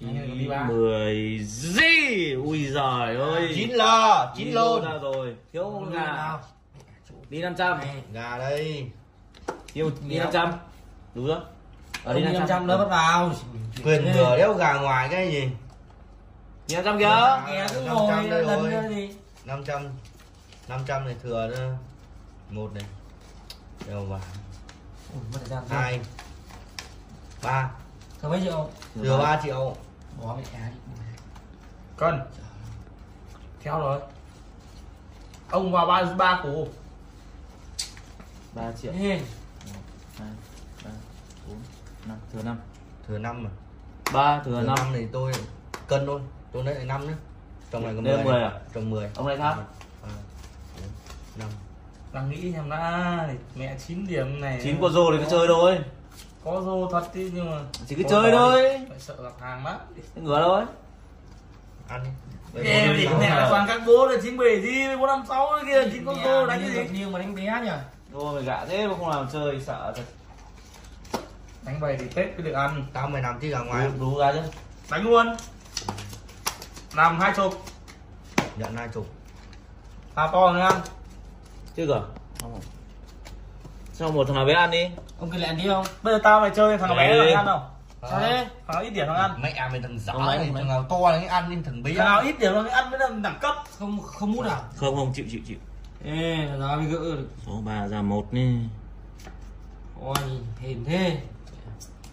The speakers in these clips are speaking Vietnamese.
Đi ba. mười gì ui giời ơi. Chín lò chín Đi lôn. ra rồi. Thiếu một gà nào? Đi 500 gà đây. Thiếu đi 500 đúng rồi ở đi đi 500 500 nữa bắt vào quyền thừa đéo gà ngoài cái gì? Đi 500 kìa. Nghe cứ 500 ngồi đây lần rồi. nữa thì 500 500 này thừa nữa một này. Đều vào hai. ba. Thừa mấy triệu? Thừa 3 triệu bỏ mẹ cá đi cân theo rồi. Ông vào ba ba củ. 3 triệu. Ê, 2 3 4 5 thừa 5 thừa 5 mà. 3 thừa thừa 5 5 thì tôi cân thôi. Tôi lấy 5 nữa trong này có 10 10 à? trong 10 ông này khác 5 đang nghĩ xem đã. Mẹ 9 điểm này. 9 con rô thì cứ chơi thôi có rô thật đi nhưng mà chỉ cứ có chơi thôi. phải sợ gặp hàng lắm. Ngửa thôi ăn. Ê, năm là toàn các bố là chín bảy gì bốn năm sáu kia chín con rô đánh cái gì? nhưng mà đánh bé nhỉ? Ô mày gạ thế mà không làm chơi sợ thật. Đánh bày thì tết cứ được ăn. Tao mày làm tí gà ngoài? Đủ, đủ ra chứ? Đánh luôn. Làm hai chục. Nhận hai chục. À to nữa. Ăn Chưa cơ? Không Sao một thằng nào bé ăn đi? Ông cứ lại đi không? Bây giờ tao mày chơi thằng bé Ê. nó ăn không sao thế thằng nào ít điểm thằng ăn. Mẹ mày thằng giỏi lấy. thằng nào to là ăn đi thằng bé. Thằng nào ít điểm nó ăn mới là đẳng cấp không không mút à? Không không chịu chịu chịu. Ê nào bị gỡ được. Số 3 ra một đi. Ôi hèn thế.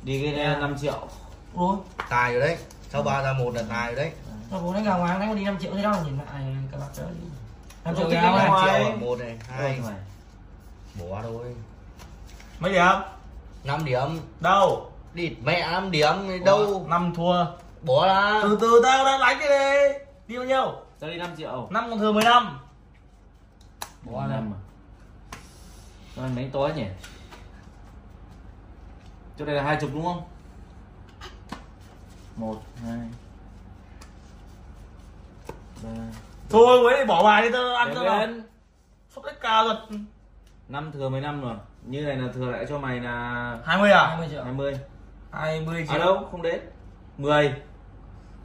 Đi cái này 5 triệu. Ôi tài rồi đấy. Sau ba ra một là tài rồi đấy. Nó bố đánh gà ngoài đánh đi 5 triệu thế đâu nhìn lại các bạn chơi đi 5 triệu gà cái ngoài. một này hai mày. bỏ thôi mấy điểm? 5 điểm. Đâu? Địt mẹ 5 điểm đâu? Năm thua. Bỏ ra. Từ từ tao đang đánh cái đi đi bao nhiêu? Cho đi 5 triệu. Năm còn thừa 15 Bỏ năm. À Cho anh đánh tối nhỉ? Chỗ đây là hai chục đúng không? một hai. Ba. Thôi mới bỏ bài đi tao ăn cho nào sắp hết cao rồi năm thừa 15 rồi. Như này là thừa lại cho mày là 20 à? 20 triệu. 20 20 à triệu. đâu không đến. 10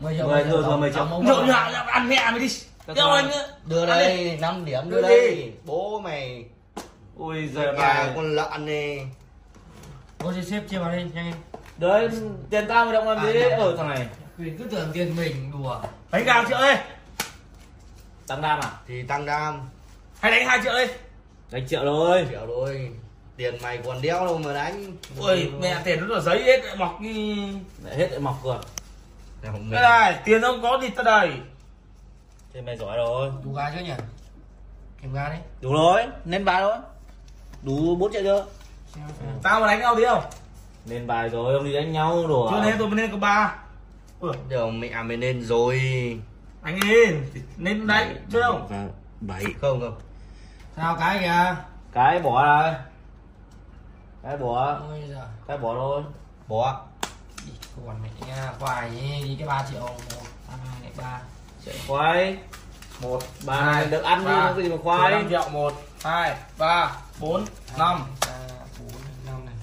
10 triệu 10 thừa thừa 10 triệu. Nhạo nhạo ăn mẹ mày đi. Cho- anh nữa đưa đây 5 điểm đưa Đưa đây. Bố mày. Ui giờ giời bài con lợn này Bố chị xếp chia vào đây nhanh đấy tiền tao mày động làm gì? À, đấy ở thằng này. Quyền cứ tưởng tiền mình đùa. Đánh gà triệu đi tăng đam à? Thì tăng đam. Hay đánh hai triệu đi đánh triệu rồi. Triệu rồi. Tiền mày còn đéo đâu mà đánh. Ui mẹ tiền nó là giấy hết mọc như lại hết lại mọc rồi. Mẹ. cái này tiền không có thì ta đầy thì mày giỏi rồi. Đủ gà chưa nhỉ? Kiểm gà đấy đủ rồi nên bài thôi. Đủ 4 triệu chưa? Tao mà đánh nhau tí không? Nên bài rồi ông đi đánh nhau đùa. Chưa nên tôi mới lên có ba. Giờ mẹ mày nên rồi. anh đi. Nên đánh chơi không? bảy. Không không Sao cái kìa? Cái bỏ ra cái bỏ cái bỏ thôi. Bỏ Còn mẹ nha nhé Đi cái 3 triệu. 1, 2, 3 chạy khoai một bà hai, được ăn đi ba, nó gì mà khoai năm triệu. Một hai ba bốn năm. 3, 4, 5 này.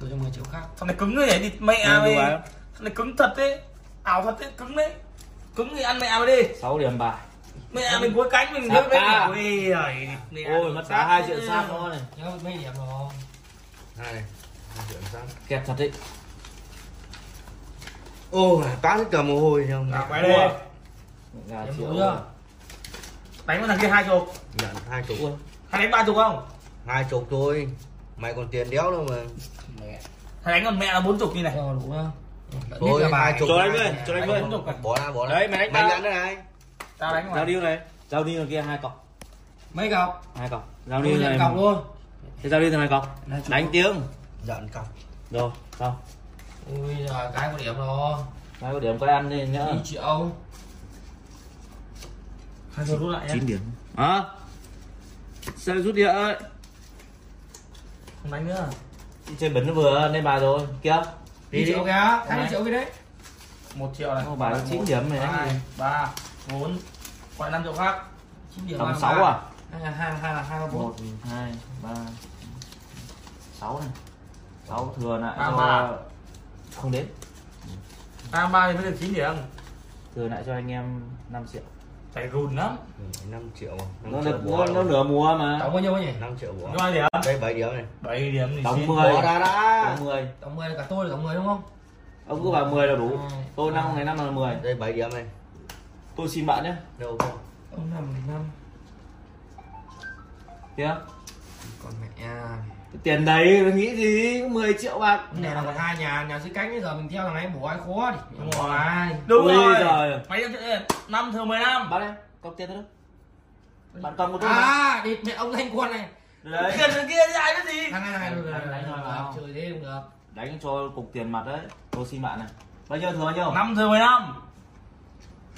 Thừa cho 10 triệu khác. Thằng này cứng rồi nhỉ thì mẹ Ừ, mày rồi. thằng này cứng thật đấy ảo thật đấy cứng đấy. Cứng thì ăn mẹ mày đi. 6 điểm bài mẹ mình cuối cánh mình biết đấy. giời mẹ ôi mất cả hai triệu sang thôi này. Nhớ mấy điểm rồi. Hai này hai triệu sang. Kẹp thật đấy. Ô toát hết cả mồ hôi không nào quay đi gà triệu. chưa? đánh vào thằng kia hai chục. Nhận hai chục. Ui, hay đánh ba chục không? Hai chục thôi. Mày còn tiền đéo đâu mà. Mẹ. Hay đánh còn mẹ là bốn chục như này. Rồi đủ chưa Lợn thôi hai chục Cho hai với, chục. cho bốn chục à? bỏ ra bỏ ra. Đấy, mày đánh mày tao. nhận đây này tao đánh giao điêu này. Giao điêu kia hai cọc. Mấy cọc? Hai cọc. Giao điêu này cọc luôn. Thế giao điêu thằng này cọc. Đánh tiếng. Giận cọc rồi xong Ui giời cái có điểm rồi. Đấy, có điểm có ăn đi nhá. 2 triệu. Hai chục rút lại 9 điểm. À sao rút điện ơi không đánh nữa. Chơi bẩn nó vừa lên bài rồi. Kia. 2 đi đi. triệu kìa. 20 triệu cái đấy. Một triệu này. Ô, bà nó chín điểm này. hai ba bốn gọi năm triệu khác. 9 điểm tầm ba, 6 ba. à? Hai là hai hai là hai ba bốn. Một hai ba sáu này. Sáu thừa lại Ba, cho ba. không đến. Tam ba thì mới được 9 điểm. Thừa lại cho anh em 5 triệu. Phải rùn lắm. 5 triệu mà. nó 5 triệu được bỏ nó, nó nửa mùa mà. Tổng bao nhiêu nhỉ? 5 triệu ai điểm. Đây 7 điểm này. 7 điểm thì Tổng xin. 10. Bỏ ra đã. tổng 10 tổng 10 là cả tôi là tổng 10 đúng không? Ông cứ bảo 10 là đủ. Tôi năm này năm là 10 Đây 7 điểm này. Tôi xin bạn nhé. Đâu không? ông năm thì năm. Kia còn mẹ tiền đấy nó nghĩ gì? 10 triệu bạc. Này là còn hai nhà nhà dưới cánh bây giờ mình theo thằng này bổ ai khó đi. Đúng rồi. đúng Ui rồi. giời. mấy năm thường 15 bạn đây cọc tiền thôi bạn cầm tôi mà à địt mẹ ông thanh quân này. Đấy. Tiền thằng kia ai cái gì? Thằng này thằng này được Đánh- vào. chơi thế không được. Đánh cho cục tiền mặt đấy. Tôi xin bạn này. Bao nhiêu thừa bao nhiêu? Năm thường 15 năm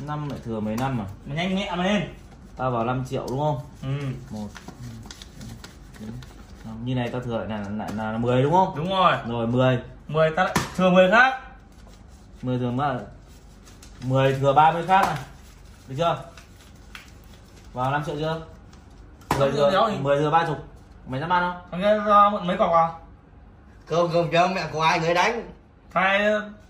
lại thừa mấy năm à mà nhanh nhẹ mà lên. Tao vào 5 triệu đúng không? Ừ. Một như này tao thừa lại là lại là 10 đúng không? Đúng rồi. Rồi 10 10 ta lại thường 10 khác. 10 thừa mà 10 thừa 30 khác này. Được chưa? Vào 5 triệu chưa? 10 Năm triệu đéo thừa thì- 10 thừa 30 mày dám ăn không? Thằng kia ra mượn mấy cọc vào Không không cho mẹ của ai người đánh. Thầy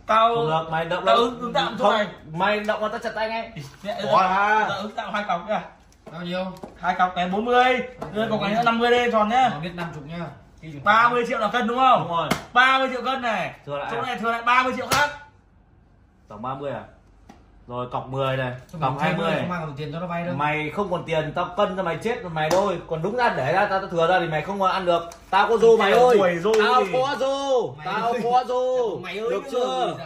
tao không được mày động tao ứng chỗ không này mày động là tao chặt tay ngay. Mẹ Bỏ ra. tao ứng tạm hai cọc kìa. Bao nhiêu? Hai cọc này 40 đưa cọc này nữa 50 đi tròn nhá. Biết 50 nhá. 30 triệu là cân đúng đúng không rồi 30 triệu cân này. Thừa lại chỗ này thừa lại 30 triệu khác. Tổng 30 à rồi cọc 10 này cọc mình thêm 20 nữa, này không tiền cho nó vay đâu. Mày không còn tiền tao cân cho mày chết rồi mày thôi. Còn đúng ra để ra tao, tao thừa ra thì mày không ăn được. Tao có rô mày ơi. tao có rô tao có rô mày ơi được chưa?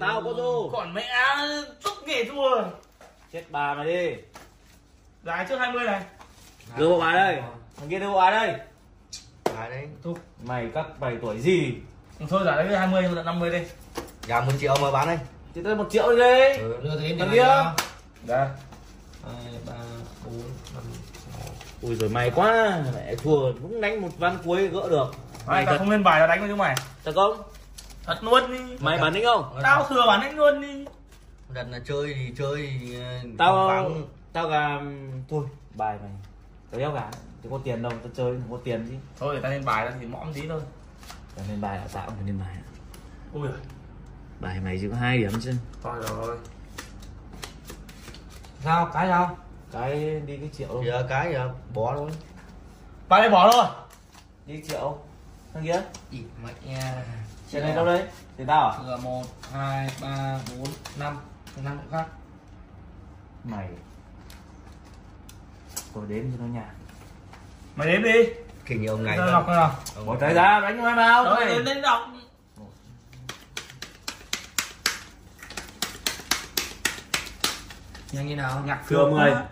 tao có rô còn mẹ chút nghề thua. Chết bà mày đi. Dài trước 20 này. Đưa bộ bài đây. Thằng kia đưa bộ bài đây. Ai đấy. mày các bảy tuổi gì? Thôi giả đấy 20 nhưng mà 50 đi. Giá 1 triệu mà bán đây. Thì tao một triệu đi đấy Ừ. đưa thế này ra đây. Hai ba bốn năm sáu. Ui rồi mày quá. Mẹ thua cũng đánh một ván cuối gỡ được. Mày tao không lên bài tao đánh với chúng mày. Thật không? Thật luôn đi. Mày bản tính không? Tao thừa bản đánh luôn đi. Đặt là chơi thì chơi thì, ờ, tao vắng. tao gà thôi bài mày. Tao đéo gà chứ có tiền đâu tao chơi không có tiền chứ. Thôi tao lên bài tao thì mõm tí thôi. Tao lên bài là tao phải lên bài. Ui giời, bài mày chỉ có hai điểm chứ. Thôi rồi. Sao? Cái sao? Cái đi cái triệu Giờ cái giờ bỏ luôn. bài đây bỏ thôi đi triệu. Thằng kia. Ịt mẹ nha chuyện này đâu đấy? Thì tao à? Thừa một hai ba bốn năm. Năm nữa khác. Mày. Tôi đến cho nó nhà mày đếm đi. Kinh như ông này. đọc coi nào. Một này. trái ra đánh nào rồi đến đến đọc nhanh như nào? Nhạc Thừa thừa 10. quá.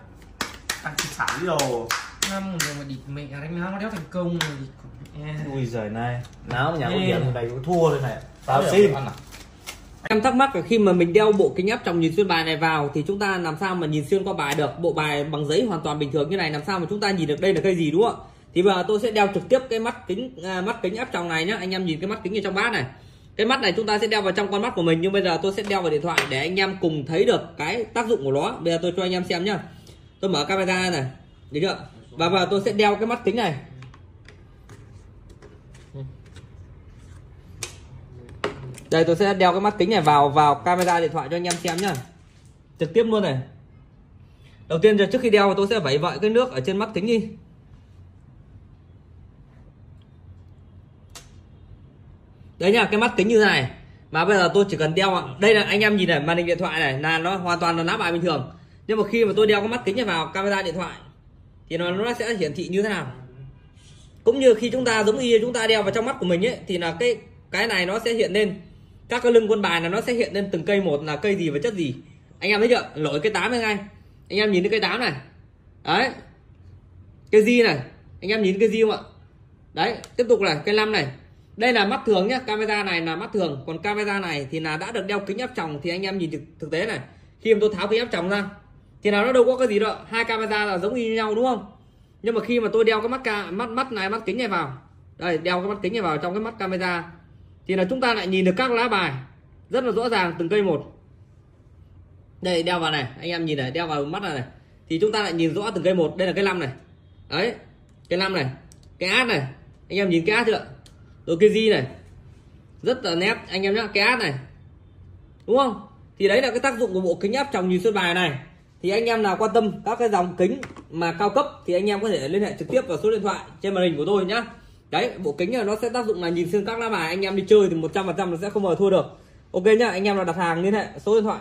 ăn thịt xả đi đồ năm rồi mà địt mẹ đánh nó đéo thành công rồi. Địt mẹ. ui giời này. Nào mà nhà có điểm mày cũng thua rồi này. Tao xin. ăn à? Em thắc mắc là khi mà mình đeo bộ kính áp tròng nhìn xuyên bài này vào thì chúng ta làm sao mà nhìn xuyên qua bài được? Bộ bài bằng giấy hoàn toàn bình thường như này làm sao mà chúng ta nhìn được đây là cây gì đúng không? Ạ thì bây giờ tôi sẽ đeo trực tiếp cái mắt kính à, mắt kính áp tròng này nhá. Anh em nhìn cái mắt kính ở trong bát này cái mắt này chúng ta sẽ đeo vào trong con mắt của mình, nhưng bây giờ tôi sẽ đeo vào điện thoại để anh em cùng thấy được cái tác dụng của nó. Bây giờ tôi cho anh em xem nhá. Tôi mở camera này. Được chưa? Và vào tôi sẽ đeo cái mắt kính này. Đây, tôi sẽ đeo cái mắt kính này vào vào camera điện thoại cho anh em xem nhá. Trực tiếp luôn này. Đầu tiên giờ trước khi đeo, tôi sẽ vẩy vợi cái nước ở trên mắt kính đi. Đấy nhá, cái mắt kính như thế này. Mà bây giờ tôi chỉ cần đeo đây là anh em nhìn này, màn hình điện thoại này là nó hoàn toàn là lá bài bình thường. Nhưng mà khi mà tôi đeo cái mắt kính này vào, camera điện thoại, thì nó nó sẽ hiển thị như thế nào? Cũng như khi chúng ta giống y chúng ta đeo vào trong mắt của mình ấy, thì là cái cái này nó sẽ hiện lên. Các cái lưng quân bài là nó sẽ hiện lên từng cây một là cây gì và chất gì. Anh em thấy chưa? Lỗi cây tám ngay. Anh em nhìn thấy cây tám này. Đấy. Cây di này. Anh em nhìn cái di không ạ? Đấy, tiếp tục này cây năm này đây là mắt thường nhé camera này là mắt thường. Còn camera này thì là đã được đeo kính áp tròng thì anh em nhìn thực, thực tế này. Khi mà tôi tháo kính áp tròng ra thì nào nó đâu có cái gì đâu. Hai camera là giống như nhau đúng không? Nhưng mà khi mà tôi đeo cái mắt ca mắt mắt này mắt kính này vào. Đây đeo cái mắt kính này vào trong cái mắt camera. Thì là chúng ta lại nhìn được các lá bài. Rất là rõ ràng từng cây một. Đây đeo vào này. Anh em nhìn này đeo vào mắt này, này. Thì chúng ta lại nhìn rõ từng cây một. Đây là cái năm này. Đấy cái năm này. Cái át này. Anh em nhìn cái át chưa rồi cái gì này? Rất là nét, anh em nhá, cái át này. Đúng không? Thì đấy là cái tác dụng của bộ kính áp tròng nhìn xuyên bài này. Thì anh em nào quan tâm các cái dòng kính mà cao cấp thì anh em có thể liên hệ trực tiếp vào số điện thoại trên màn hình của tôi nhá. Đấy, bộ kính này nó sẽ tác dụng là nhìn xuyên các lá bài, anh em đi chơi thì 100% nó sẽ không bao thua được. Ok nhá, anh em nào đặt hàng liên hệ, số điện thoại.